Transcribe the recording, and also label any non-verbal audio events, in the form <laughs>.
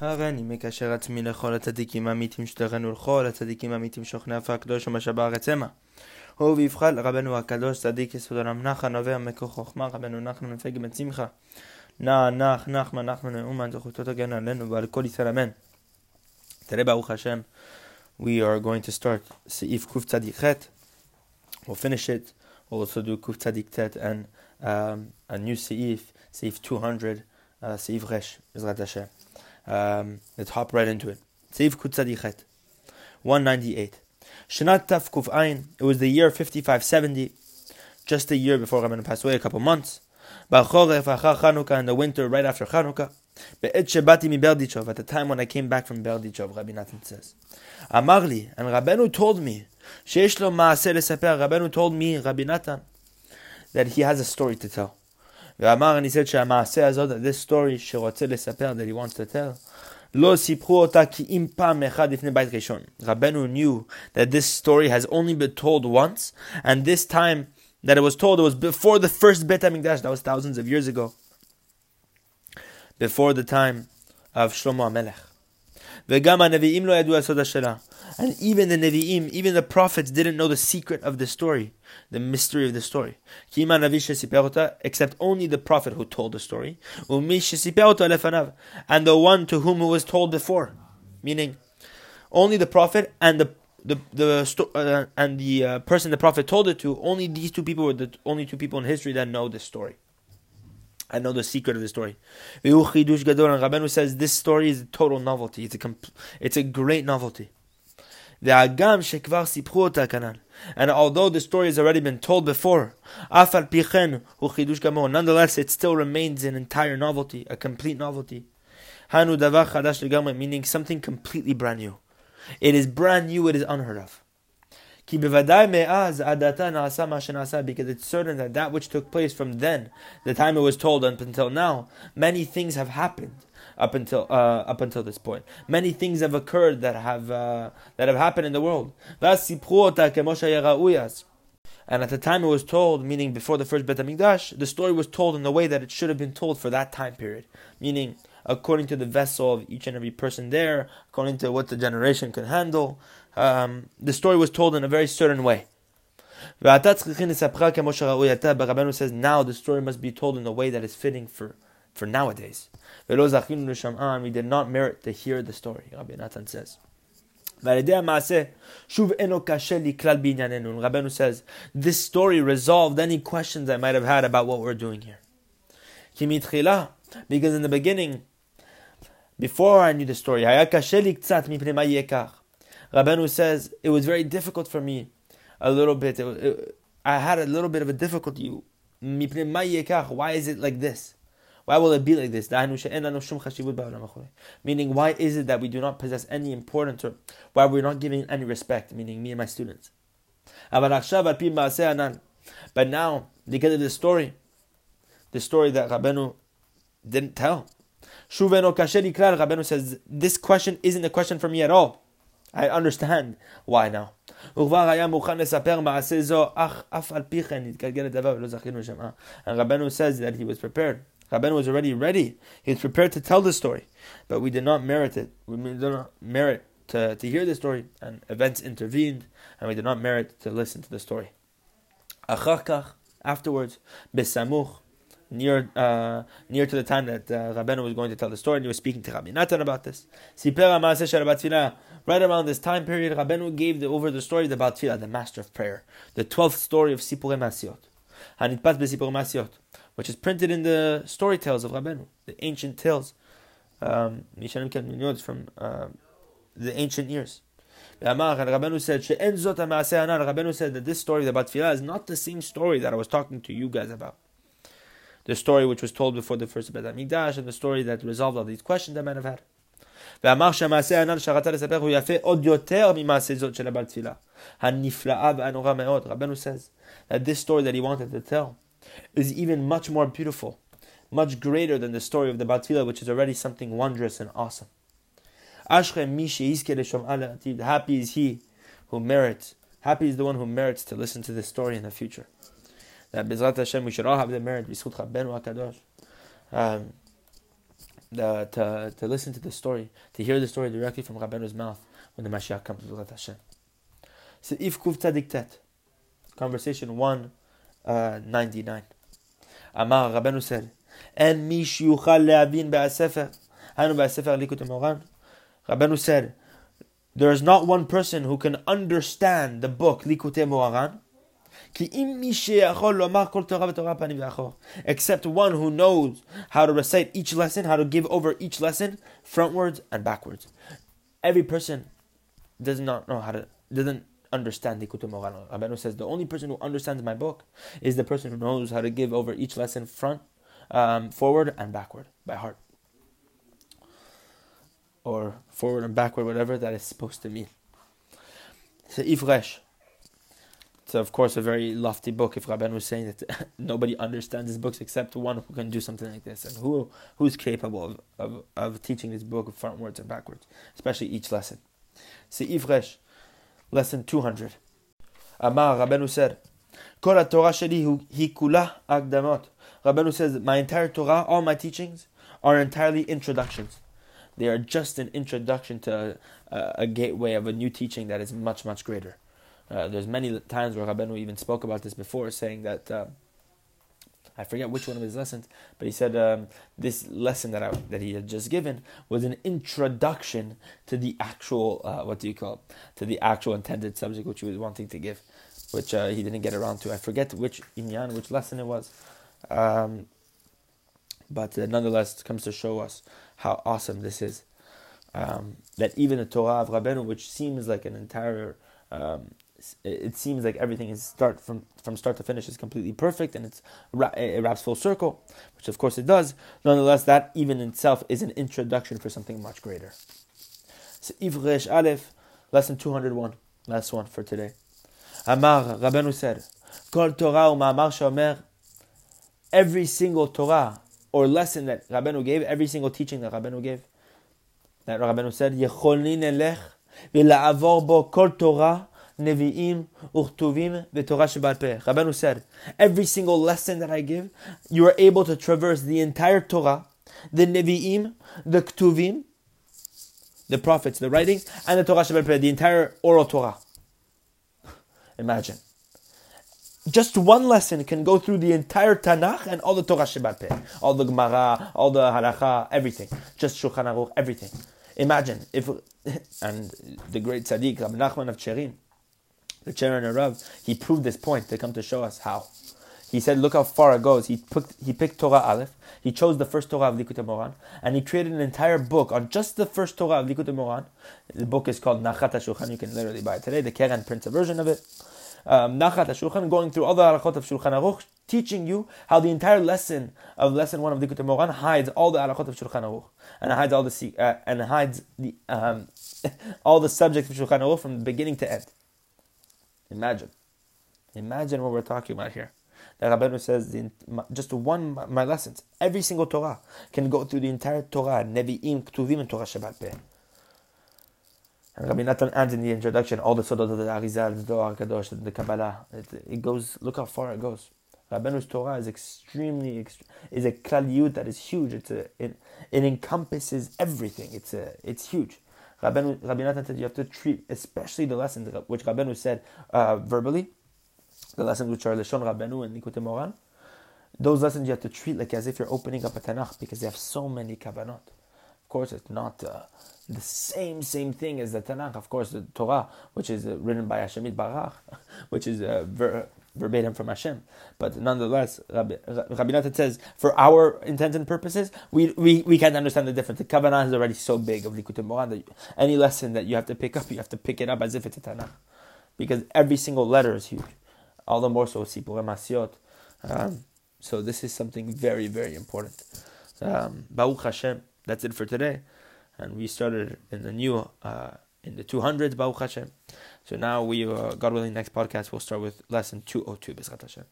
הריני מקשר עצמי לכל הצדיקים האמיתים שתרנו ולכל הצדיקים האמיתים שוכני אף הקדוש ומשאב הארץ המה. הוא ויבחר לרבנו הקדוש צדיק יסוד עולם נחה נובע מקור חוכמה רבנו נחמן מפגי בן שמחה. נח נח נחמן נחמן נאומן זכותו תגן עלינו ועל כל ישראל אמן. Today Baruch Hashem we are going to start Tzadik Chet. We'll finish it. We'll also do Tet and um, a new Seif, Seif 200, uh, Seif Resh, Izrat Hashem. Um, let's hop right into it. Seif Kuf Tzadik Chet. 198. Shanat Taf. It was the year 5570, just a year before Rabbeinu passed away, a couple months. Ba'choref Chanukah, in the winter, right after Chanukah. Be'et shebati mi Berdichov, at the time when I came back from Berdichov, Rabbi Nathan says. Amarli, and Rabbeinu told me, sheish lo ma'aseh lesaper, Rabbeinu told me, Rabbi Nathan, that he has a story to tell. And he said, that this story, that he wants to tell, Lo sipru ota ki im pam echad ifnei bait rishon. Rabbeinu knew that this story has only been told once, and this time that it was told, it was before the first Bet HaMikdash, that was thousands of years ago, before the time of Shlomo HaMelech. And even the Nevi'im, even the prophets didn't know the secret of the story, the mystery of the story. Except only the prophet who told the story. And the one to whom it was told before. Meaning, only the prophet and the the the uh, and the uh, person the prophet told it to. Only these two people were the only two people in history that know this story. I know the secret of the story. And Rabbeinu says this story is a total novelty. It's a compl- it's a great novelty. And although the story has already been told before, afal pichen uchidush gamon. nonetheless it still remains an entire novelty, a complete novelty. Hanu davar Davakadash meaning something completely brand new. It is brand new, it is unheard of. Because it's certain that that which took place from then, the time it was told up until now, many things have happened up until uh, up until this point. Many things have occurred that have uh, that have happened in the world. And at the time it was told, meaning before the first Bet HaMikdash, the story was told in the way that it should have been told for that time period. Meaning, according to the vessel of each and every person there, according to what the generation could handle. Um, the story was told in a very certain way. But Rabbeinu says now the story must be told in a way that is fitting for, for nowadays. We did not merit to hear the story, Rabbi Natan says. Rabbeinu says, this story resolved any questions I might have had about what we're doing here. Because in the beginning, before I knew the story, Rabbeinu says, it was very difficult for me, a little bit. It, it, I had a little bit of a difficulty. Why is it like this? Why will it be like this? Meaning, why is it that we do not possess any importance or why we're not giving any respect? Meaning, me and my students. But now, because of the story, the story that Rabenu didn't tell. Rabenu says, this question isn't a question for me at all. I understand why now. And Rabbeinu says that he was prepared. Rabbeinu was already ready. He was prepared to tell the story. But we did not merit it. We did not merit to, to hear the story. And events intervened. And we did not merit to listen to the story. Afterwards, besamuch, near uh, near to the time that uh, Rabbeinu was going to tell the story, and he was speaking to Rabbi Natan about this. Right around this time period, Rabbeinu gave the, over the story of the Batfila, the master of prayer, the twelfth story of Sipurei Masiot, Hanitpat Besipurei Masiot, which is printed in the story tales of Rabbeinu, the ancient tales, um, from uh, the ancient years. Rabbeinu said, Rabbeinu said that this story about Tfilah is not the same story that I was talking to you guys about the story which was told before the first Bet HaMikdash, and the story that resolved all these questions that men have had. ואמר שהמעשה הנ"ל שרצה לספר הוא יפה עוד יותר ממעשה זאת של הבעל תפילה. הנפלאה והנורא מאוד. רבנו says that this story that he wanted to tell is even much more beautiful, much greater than the story of the Bat which is already something wondrous and awesome. Happy is he who merits, happy is the one who merits to listen to this story in the future that Bezrat Hashem we should all have the merit B'zchut Rabbeinu Hakadosh um, to, to listen to the story, to hear the story directly from Rabbenu's mouth when the Mashiach comes. To bezelat Hashem. So if Kuf Tzadik Tet, conversation 199. Uh, Amar Rabbeinu said, En mi le'avin be'asefer, hanu be'asefer likut moran. Rabbeinu said, there is not one person who can understand the book Likutei Moharan, except one who knows how to recite each lesson, how to give over each lesson frontwards and backwards. Every person does not know how to doesn't understand Likutei Moharan. Rabbeinu says the only person who understands my book is the person who knows how to give over each lesson front, um, forward and backward by heart or forward and backward, whatever that is supposed to mean. So Ifresh. It's of course a very lofty book. If Rabban was saying that <laughs> nobody understands his books except one who can do something like this, and who who is capable of, of, of teaching this book frontwards and backwards, especially each lesson. So Ifresh, lesson two hundred. Amar Rabbeinu said, "Kol Torah sheli hi kula agdamot." Rabbeinu says, "My entire Torah, all my teachings, are entirely introductions." They are just an introduction to a, a gateway of a new teaching that is much, much greater. Uh, there's many times where Rabbeinu even spoke about this before, saying that uh, I forget which one of his lessons, but he said um, this lesson that I, that he had just given was an introduction to the actual uh, what do you call to the actual intended subject which he was wanting to give, which uh, he didn't get around to. I forget which inyan, which lesson it was, um, but uh, nonetheless, it comes to show us how awesome this is. Um, that even the Torah of Rabbeinu, which seems like an entire, um, it seems like everything is start from from start to finish is completely perfect and it's it wraps full circle, which of course it does. Nonetheless, that even in itself is an introduction for something much greater. So Ivresh Aleph, lesson two hundred one, last one for today. Amar Rabbeinu said, "Kol Torah u'ma'amar shomer." Every single Torah or lesson that Rabbeinu gave, every single teaching that Rabbeinu gave, that Rabbeinu said, Yecholni nelech v'la'avor bo kol Torah nevi'im uchtuvim v'torah. Rabbeinu said, every single lesson that I give, you are able to traverse the entire Torah, the nevi'im, the ktuvim, the prophets, the writings, and the Torah peh, the entire oral Torah. <laughs> Imagine just one lesson can go through the entire Tanakh and all the Torah Peh, all the Gemara, all the Halacha, everything, just Shulchan Aruch, everything. Imagine if, <laughs> and the great tzaddik Rabbi Nachman of Cherin, the Cherin and Rav, he proved this point to come to show us how. He said, look how far it goes. He picked, he picked Torah Aleph. He chose the first Torah of Likutei Moharan, and he created an entire book on just the first Torah of Likutei Moharan. The book is called Nachat HaShulchan. You can literally buy it today. The Keren prints a version of it um, Nachat HaShulchan, going through all the halachot of Shulchan Aruch, teaching you how the entire lesson of lesson one of Likutei Moharan hides all the halachot of Shulchan Aruch and hides all the uh, and hides the um, <laughs> all the subjects of Shulchan Aruch from beginning to end. Imagine, imagine what we're talking about here. The Rabbeinu says the, just one my lessons, every single Torah can go through the entire Torah, Nevi'im, Ktuvim, and Torah SheBa'al Peh. And Rabbi Natan adds in the introduction all the Sodot of the Arizal, the Zohar Kadosh, the Kabbalah. It, it, goes, look how far it goes. Rabbenu's Torah is extremely, is a klaliyut that is huge. It's a, it, it encompasses everything. It's a, it's huge. Rabbeinu, Rabbi Natan said you have to treat, especially the lessons which Rabbeinu said uh, verbally, the lessons which are Leshon Rabbeinu and Likutei Moharan. Those lessons you have to treat like as if you're opening up a Tanakh because they have so many kavanot. Of course, it's not. Uh, the same same thing as the Tanakh, of course, the Torah, which is uh, written by Hashem Barach, <laughs> which is uh, ver- verbatim from Hashem. But nonetheless, Rabbi, Rabbi Natan says, for our intents and purposes, we, we, we can't understand the difference. The Kavanah is already so big of Likutei Moharan that any lesson that you have to pick up, you have to pick it up as if it's a Tanakh. Because every single letter is huge. All the more so Sipur Masiot. Um, so this is something very, very important. Um, Baruch Hashem. That's it for today and we started in the new uh, in the 200s Baruch Hashem. So now we, uh, God willing, next podcast we'll start with lesson 202 Bezrat Hashem.